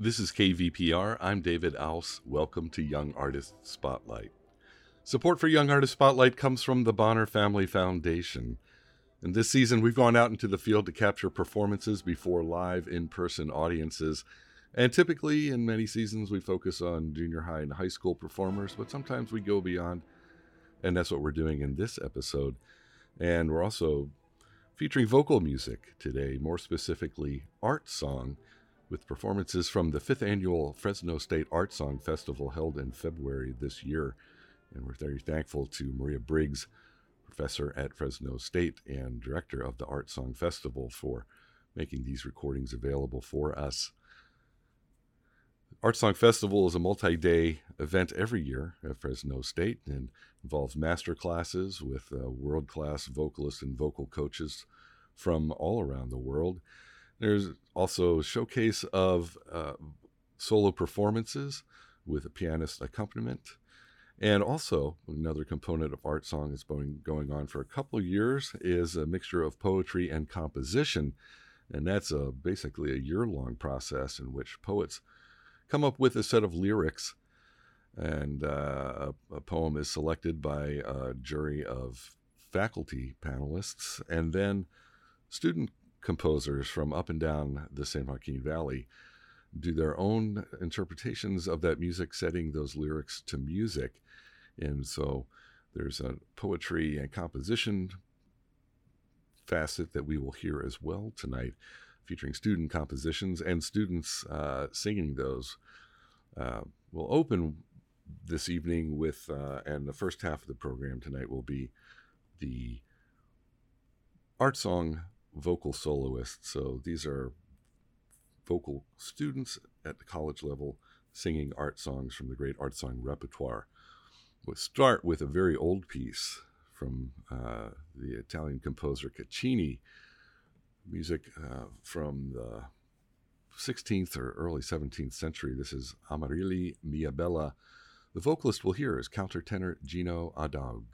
This is KVPR. I'm David Aus. Welcome to Young Artist Spotlight. Support for Young Artist Spotlight comes from the Bonner Family Foundation. And this season, we've gone out into the field to capture performances before live in person audiences. And typically, in many seasons, we focus on junior high and high school performers, but sometimes we go beyond. And that's what we're doing in this episode. And we're also featuring vocal music today, more specifically, art song with performances from the fifth annual Fresno State Art Song Festival held in February this year. And we're very thankful to Maria Briggs, professor at Fresno State and director of the Art Song Festival, for making these recordings available for us. Art Song Festival is a multi day event every year at Fresno State and involves master classes with uh, world class vocalists and vocal coaches from all around the world. There's also a showcase of uh, solo performances with a pianist accompaniment. And also, another component of art song that's been going on for a couple years is a mixture of poetry and composition. And that's a, basically a year long process in which poets come up with a set of lyrics, and uh, a poem is selected by a jury of faculty panelists, and then student composers from up and down the San Joaquin Valley do their own interpretations of that music, setting those lyrics to music. And so there's a poetry and composition facet that we will hear as well tonight, featuring student compositions and students uh, singing those. Uh, we'll open this evening with, uh, and the first half of the program tonight will be the art song vocal soloists. So these are vocal students at the college level singing art songs from the great art song repertoire. We'll start with a very old piece from uh, the Italian composer Caccini, music uh, from the 16th or early 17th century. This is Amarilli Mia Bella. The vocalist we'll hear is countertenor Gino Adaug.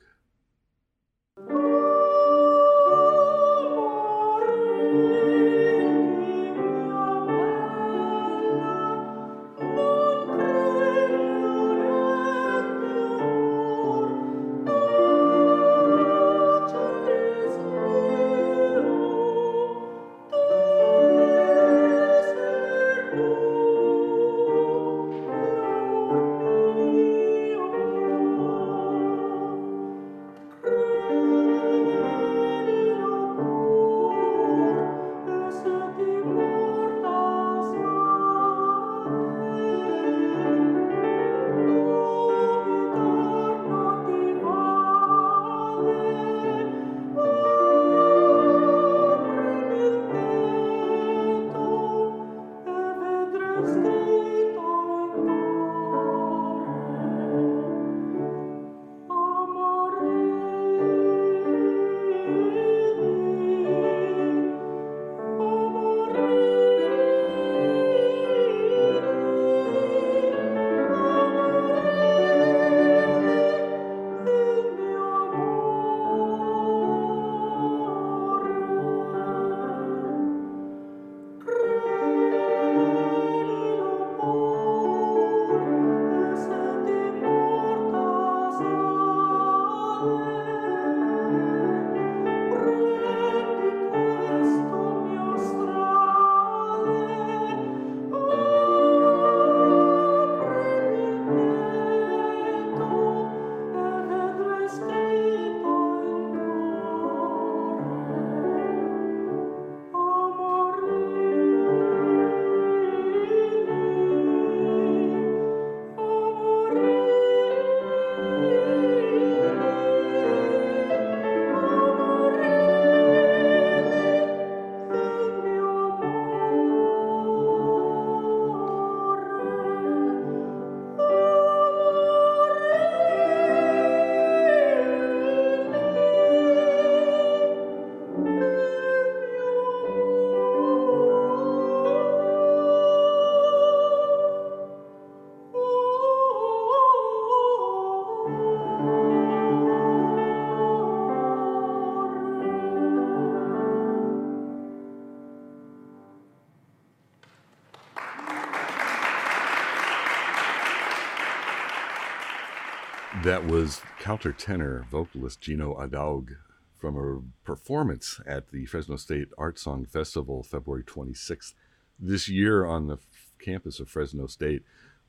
That was countertenor vocalist Gino Adaug from a performance at the Fresno State Art Song Festival February 26th this year on the campus of Fresno State,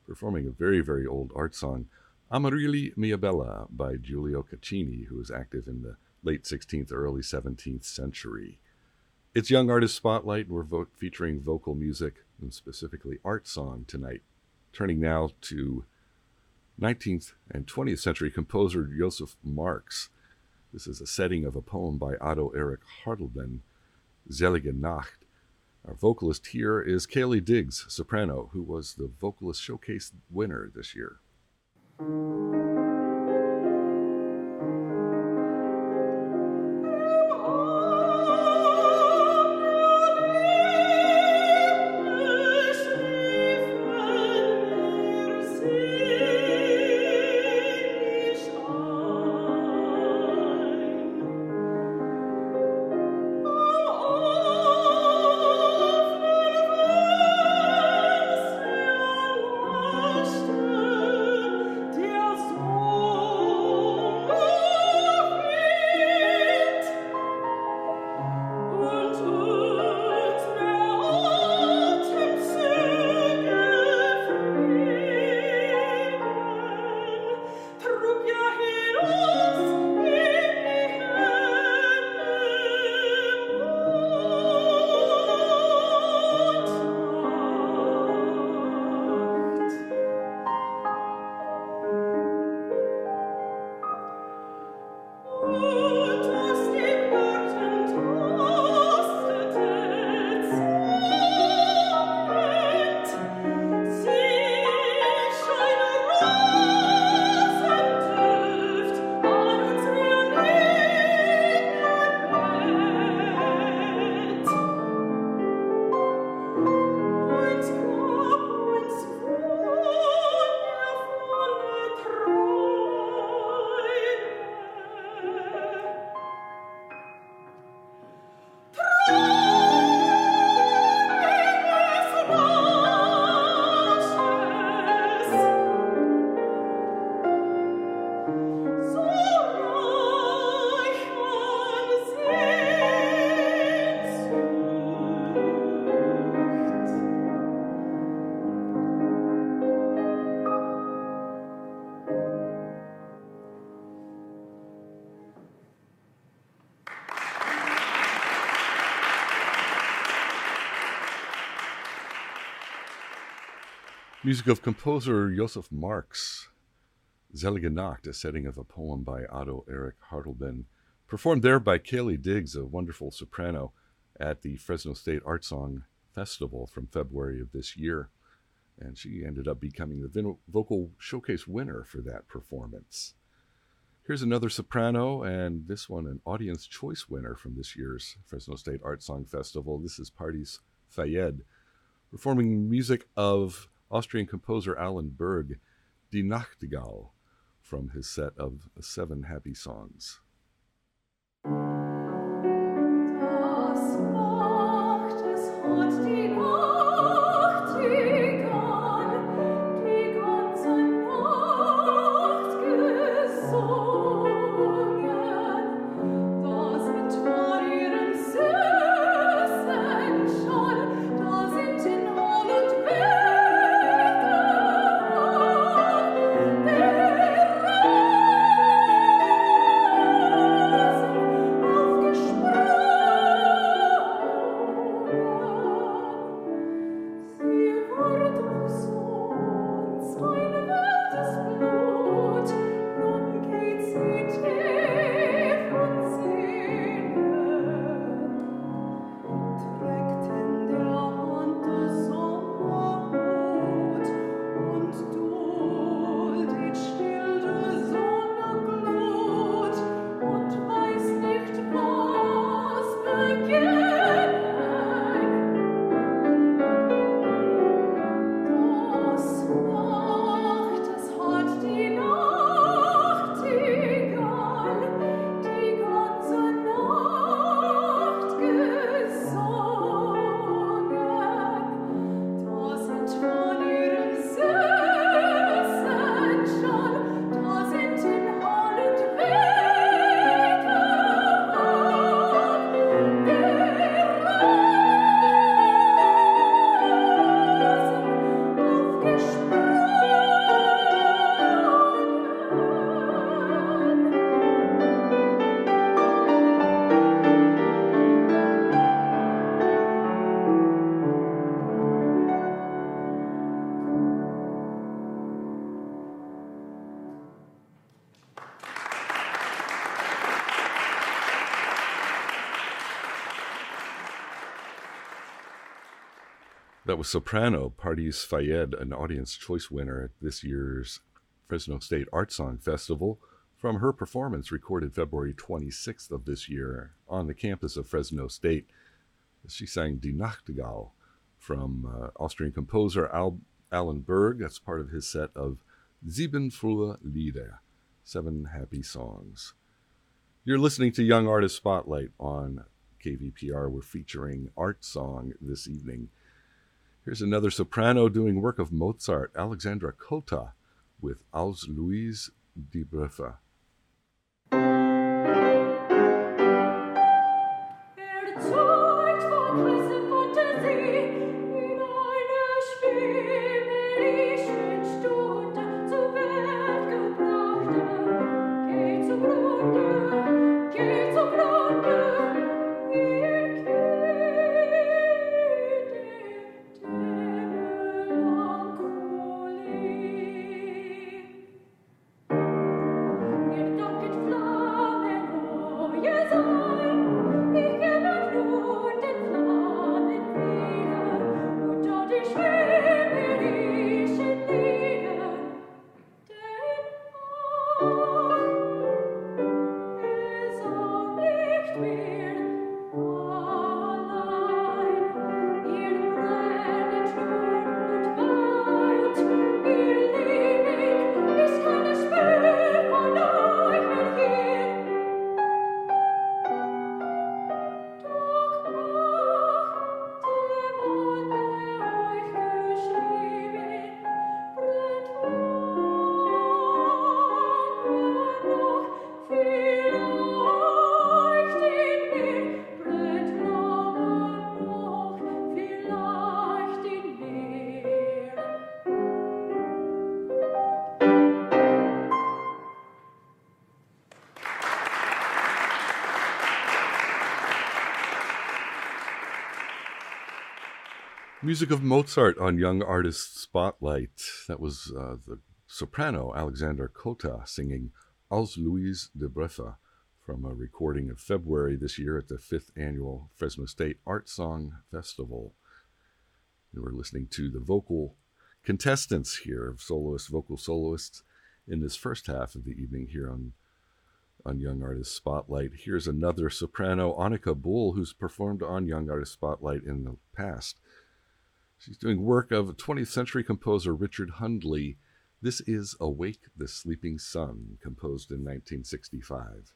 performing a very, very old art song, Amarilli Mia Bella by Giulio Caccini, who was active in the late 16th, early 17th century. It's Young Artist Spotlight. and We're vo- featuring vocal music and specifically art song tonight. Turning now to 19th and 20th century composer Joseph Marx. This is a setting of a poem by Otto Erich Hartleben, Selige Nacht. Our vocalist here is Kaylee Diggs, soprano, who was the Vocalist Showcase winner this year. Music of composer Josef Marx, Selige Nacht, a setting of a poem by Otto Erich Hartleben, performed there by Kaylee Diggs, a wonderful soprano, at the Fresno State Art Song Festival from February of this year. And she ended up becoming the vocal showcase winner for that performance. Here's another soprano, and this one an audience choice winner from this year's Fresno State Art Song Festival. This is Pardis Fayed, performing music of Austrian composer Alban Berg, Die Nachtigall, from his set of Seven Happy Songs. That was soprano Pardis Fayed, an audience choice winner at this year's Fresno State Art Song Festival, from her performance recorded February 26th of this year on the campus of Fresno State. She sang Die Nachtigall from uh, Austrian composer Al- Alban Berg. That's part of his set of Sieben frohe Lieder, seven happy songs. You're listening to Young Artist Spotlight on KVPR. We're featuring Art Song this evening. Here's another soprano doing work of Mozart, Alexandra Cotta, with Als Luise die Briefe. Music of Mozart on Young Artist Spotlight. That was uh, the soprano Alexandra Cotta singing Als Luise die Briefe from a recording of February this year at the fifth annual Fresno State Art Song Festival. And we're listening to the vocal contestants here soloists, vocal soloists in this first half of the evening here on on Young Artist Spotlight. Here's another soprano, Annika Bull, who's performed on Young Artist Spotlight in the past. She's doing work of 20th century composer Richard Hundley. This is Awake the Sleeping Sun, composed in 1965.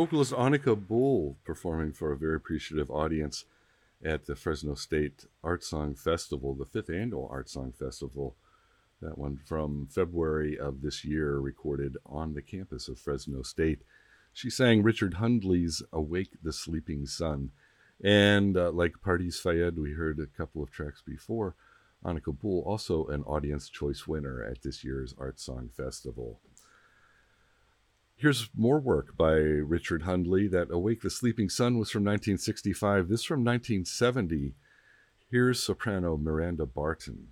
Vocalist Annika Bull performing for a very appreciative audience at the Fresno State Art Song Festival, the fifth annual Art Song Festival. That one from February of this year, recorded on the campus of Fresno State. She sang Richard Hundley's Awake the Sleeping Sun. And uh, like Pardis Fayed, we heard a couple of tracks before. Annika Bull, also an Audience Choice winner at this year's Art Song Festival. Here's more work by Richard Hundley. That Awake the Sleeping Sun was from 1965. This from 1970. Here's soprano Miranda Barton.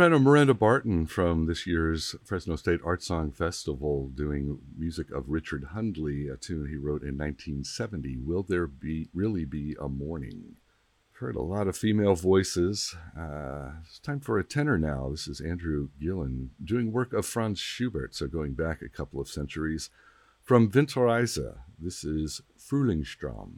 Soprano Miranda Barton from this year's Fresno State Art Song Festival doing music of Richard Hundley, a tune he wrote in 1970, Will There Be Really Be a Morning? Heard a lot of female voices. Uh, it's time for a tenor now. This is Andrew Gillen doing work of Franz Schubert, so going back a couple of centuries. From Winterreise, this is Frühlingstraum.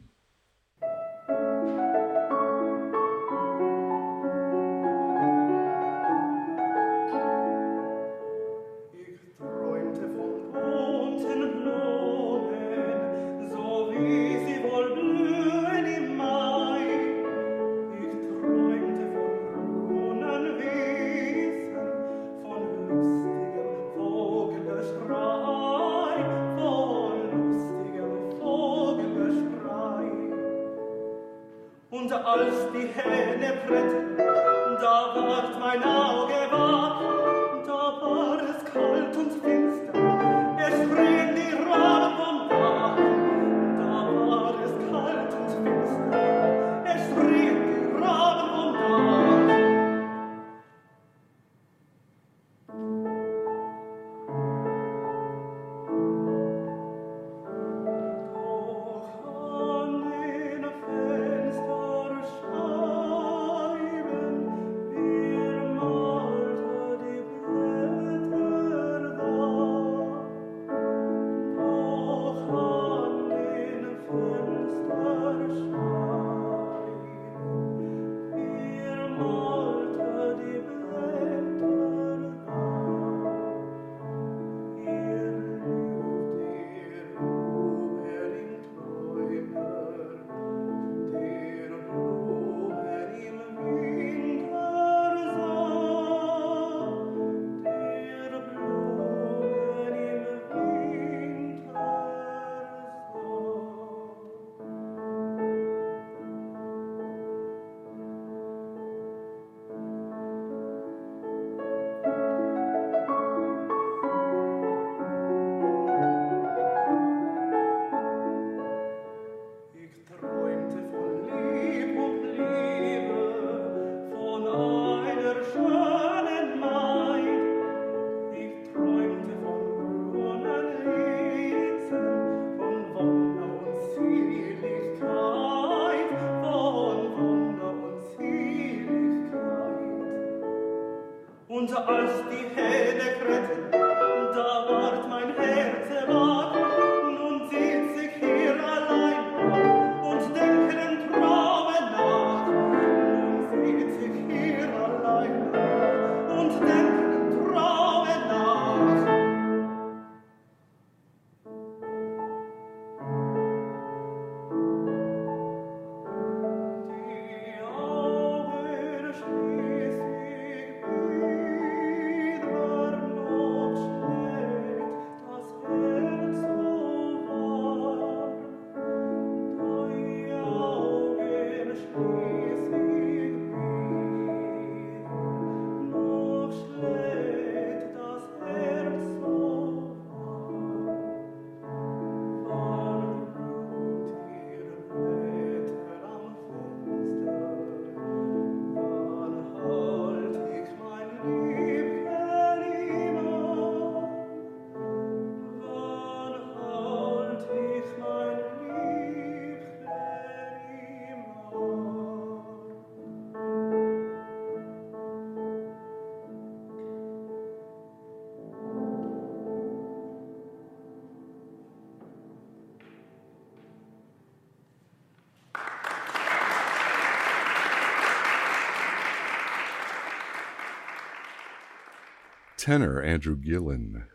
Tenor Andrew Gillen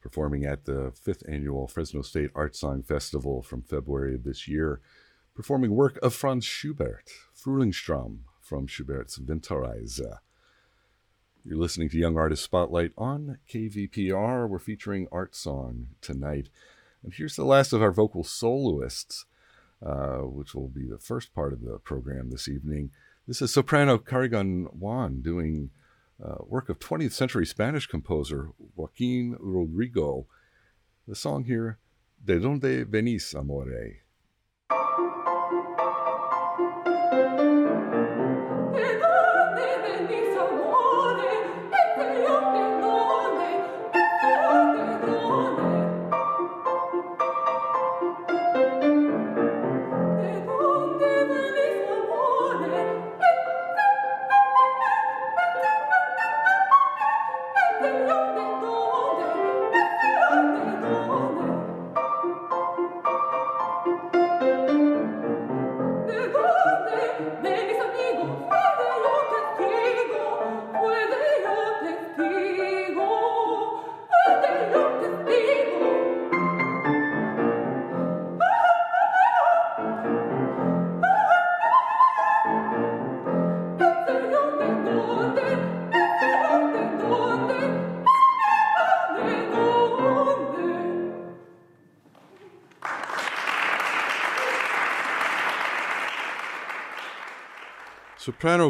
performing at the fifth annual Fresno State Art Song Festival from February of this year, performing work of Franz Schubert, Frühlingstraum from Schubert's Winterreise. You're listening to Young Artist Spotlight on KVPR. We're featuring Art Song tonight. And here's the last of our vocal soloists, uh, which will be the first part of the program this evening. This is soprano Carrigan Juan doing uh, work of 20th century Spanish composer Joaquin Rodrigo. The song here, De Donde Venís, Amore?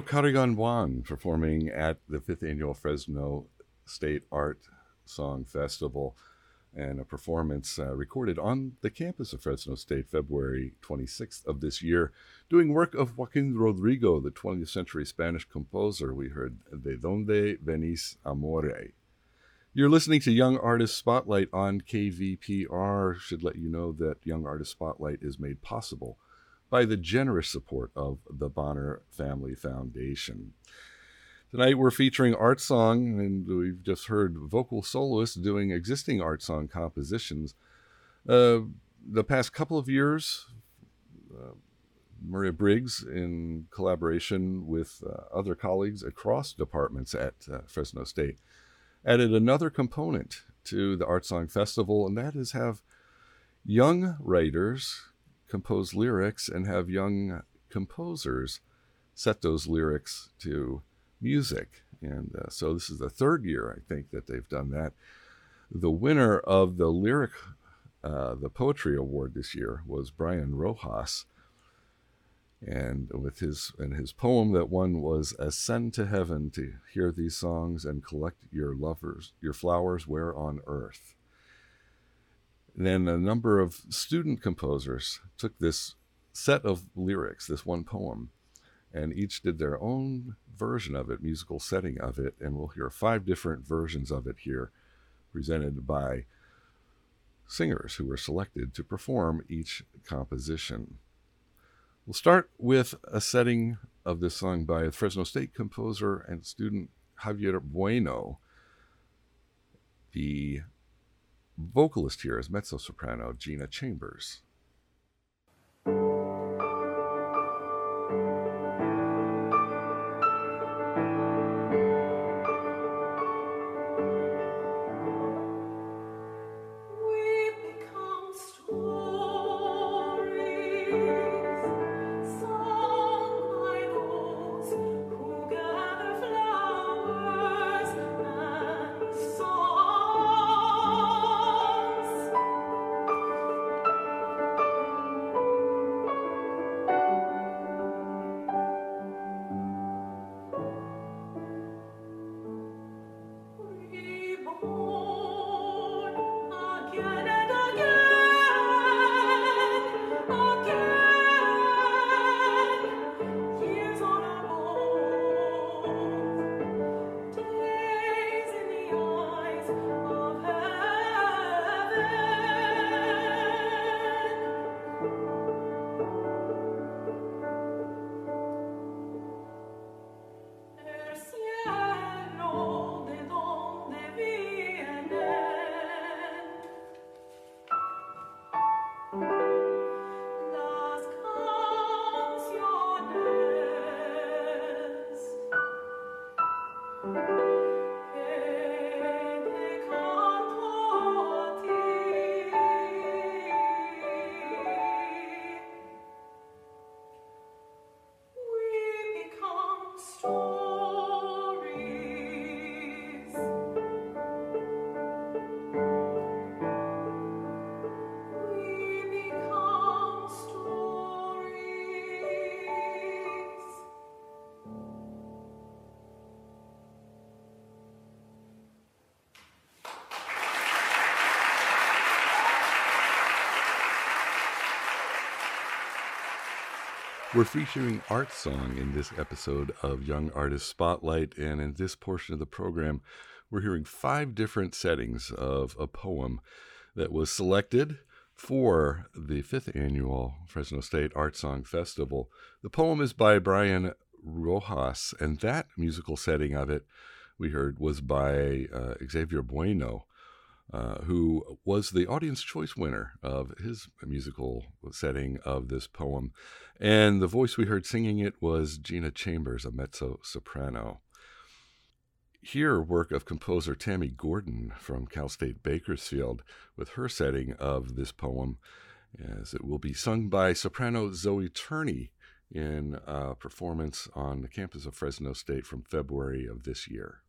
Carrigan Juan performing at the fifth annual Fresno State Art Song Festival and a performance uh, recorded on the campus of Fresno State February 26th of this year, doing work of Joaquin Rodrigo, the 20th century Spanish composer. We heard De Donde Venís Amore. You're listening to Young Artist Spotlight on KVPR. Should let you know that Young Artist Spotlight is made possible by the generous support of the Bonner Family Foundation. Tonight we're featuring Art Song, and we've just heard vocal soloists doing existing Art Song compositions. Uh, the past couple of years, uh, Maria Briggs, in collaboration with uh, other colleagues across departments at uh, Fresno State, added another component to the Art Song Festival, and that is have young writers compose lyrics and have young composers set those lyrics to music. And uh, so this is the third year, I think, that they've done that. The winner of the lyric, uh, the poetry award this year was Brian Rojas. And with his and his poem that won was "Ascend to heaven to hear these songs and collect your lovers, your flowers where on earth." Then a number of student composers took this set of lyrics, this one poem, and each did their own version of it, musical setting of it, and we'll hear five different versions of it here, presented by singers who were selected to perform each composition. We'll start with a setting of this song by Fresno State composer and student Javier Bueno. The vocalist here is mezzo soprano Gina Chambers. We're featuring Art Song in this episode of Young Artist Spotlight, and in this portion of the program, we're hearing five different settings of a poem that was selected for the fifth annual Fresno State Art Song Festival. The poem is by Brian Rojas, and that musical setting of it we heard was by uh, Xavier Bueno. Uh, who was the audience choice winner of his musical setting of this poem. And the voice we heard singing it was Gina Chambers, a mezzo soprano. Here, work of composer Tammy Gordon from Cal State Bakersfield with her setting of this poem, as it will be sung by soprano Zoe Turney in a performance on the campus of Fresno State from February of this year.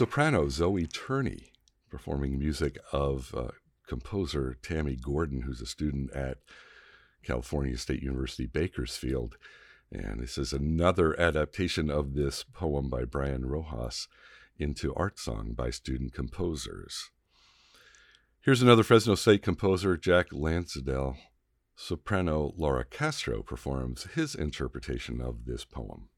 Soprano Zoe Turney performing music of uh, composer Tammy Gordon, who's a student at California State University Bakersfield. And this is another adaptation of this poem by Brian Rojas into art song by student composers. Here's another Fresno State composer, Jack Lanzadel. Soprano Laura Castro performs his interpretation of this poem.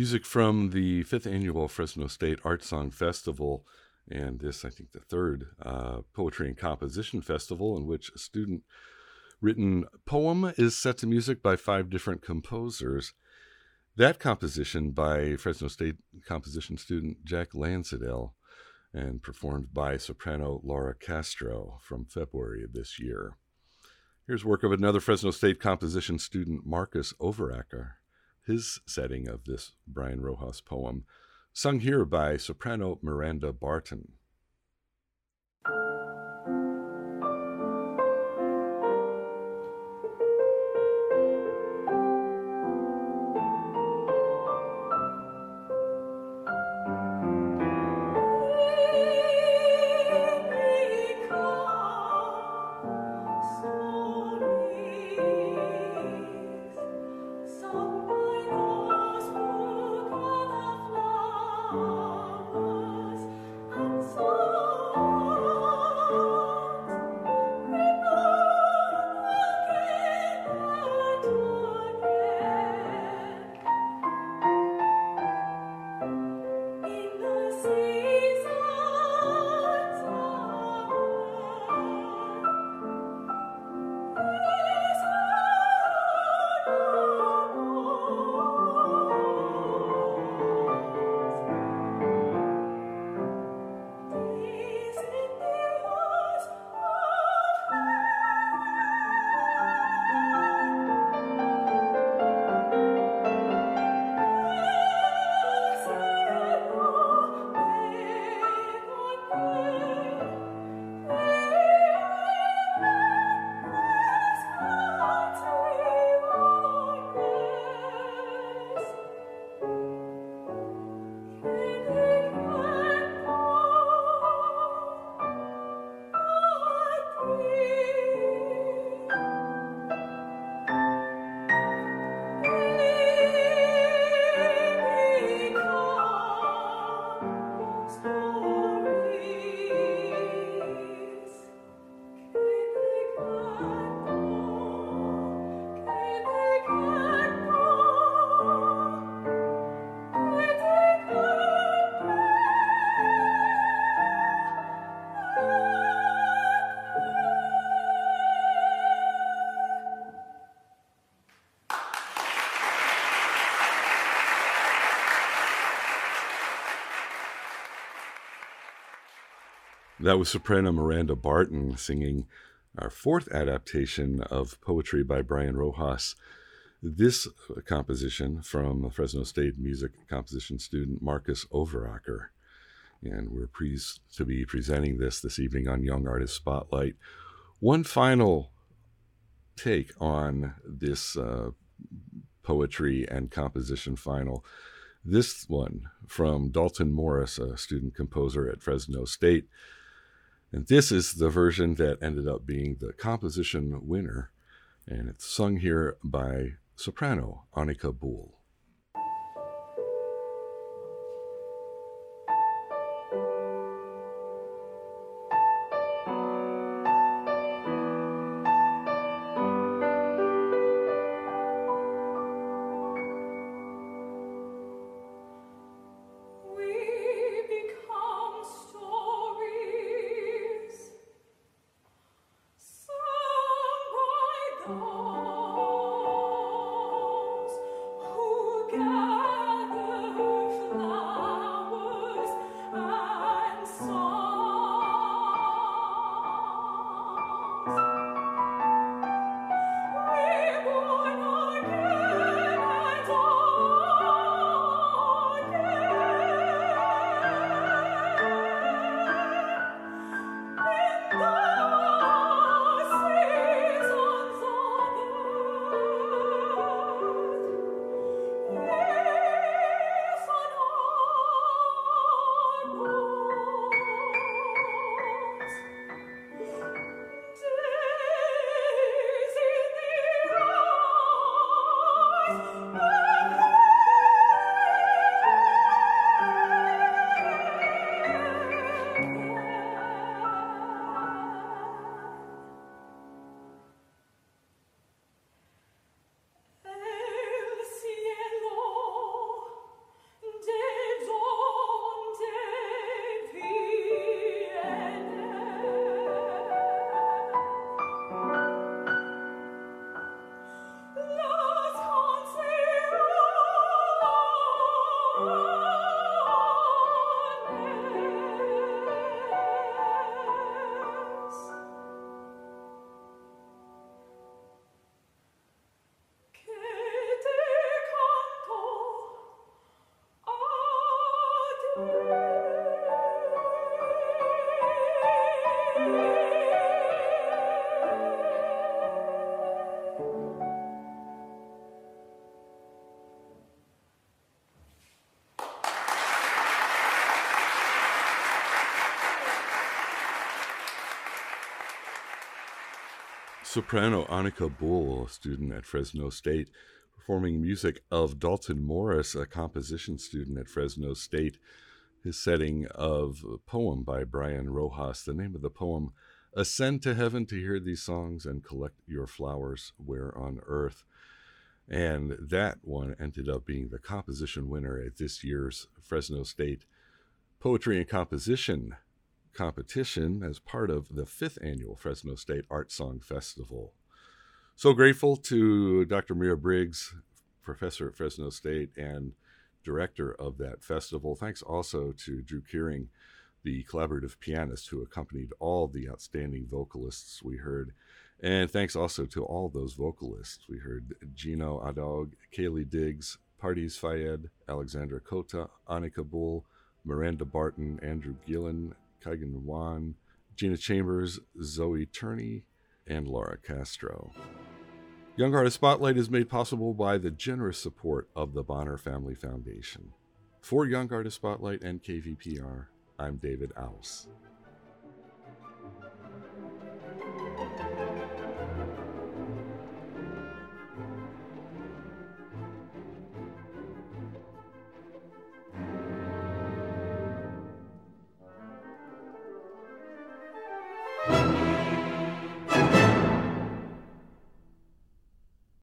Music from the fifth annual Fresno State Art Song Festival, and this, I think, the third uh, Poetry and Composition Festival, in which a student written poem is set to music by five different composers. That composition by Fresno State composition student Jack Lanzadel and performed by soprano Laura Castro from February of this year. Here's work of another Fresno State composition student, Marcus Overacker his setting of this Brian Rojas poem, sung here by soprano Miranda Barton. That was soprano Miranda Barton singing our fourth adaptation of poetry by Brian Rojas. This composition from Fresno State music composition student Marcus Overacker. And we're pleased to be presenting this this evening on Young Artist Spotlight. One final take on this uh, poetry and composition final. This one from Dalton Morris, a student composer at Fresno State. And this is the version that ended up being the composition winner. And it's sung here by soprano Annika Buhl. Soprano Annika Buhl, a student at Fresno State, performing music of Dalton Morris, a composition student at Fresno State. His setting of a poem by Brian Rojas. The name of the poem, Ascend to Heaven to Hear These Songs and Collect Your Flowers Where on Earth. And that one ended up being the composition winner at this year's Fresno State Poetry and Composition competition as part of the fifth annual Fresno State Art Song Festival. So grateful to Dr. Mira Briggs, professor at Fresno State and director of that festival. Thanks also to Drew Kearing, the collaborative pianist who accompanied all the outstanding vocalists we heard. And thanks also to all those vocalists. We heard Gino Adog, Kaylee Diggs, Pardis Fayed, Alexandra Kota, Annika Buhl, Miranda Barton, Andrew Gillen, Kaigan Wan, Gina Chambers, Zoe Turney, and Laura Castro. Young Artist Spotlight is made possible by the generous support of the Bonner Family Foundation. For Young Artist Spotlight and KVPR, I'm David Aus.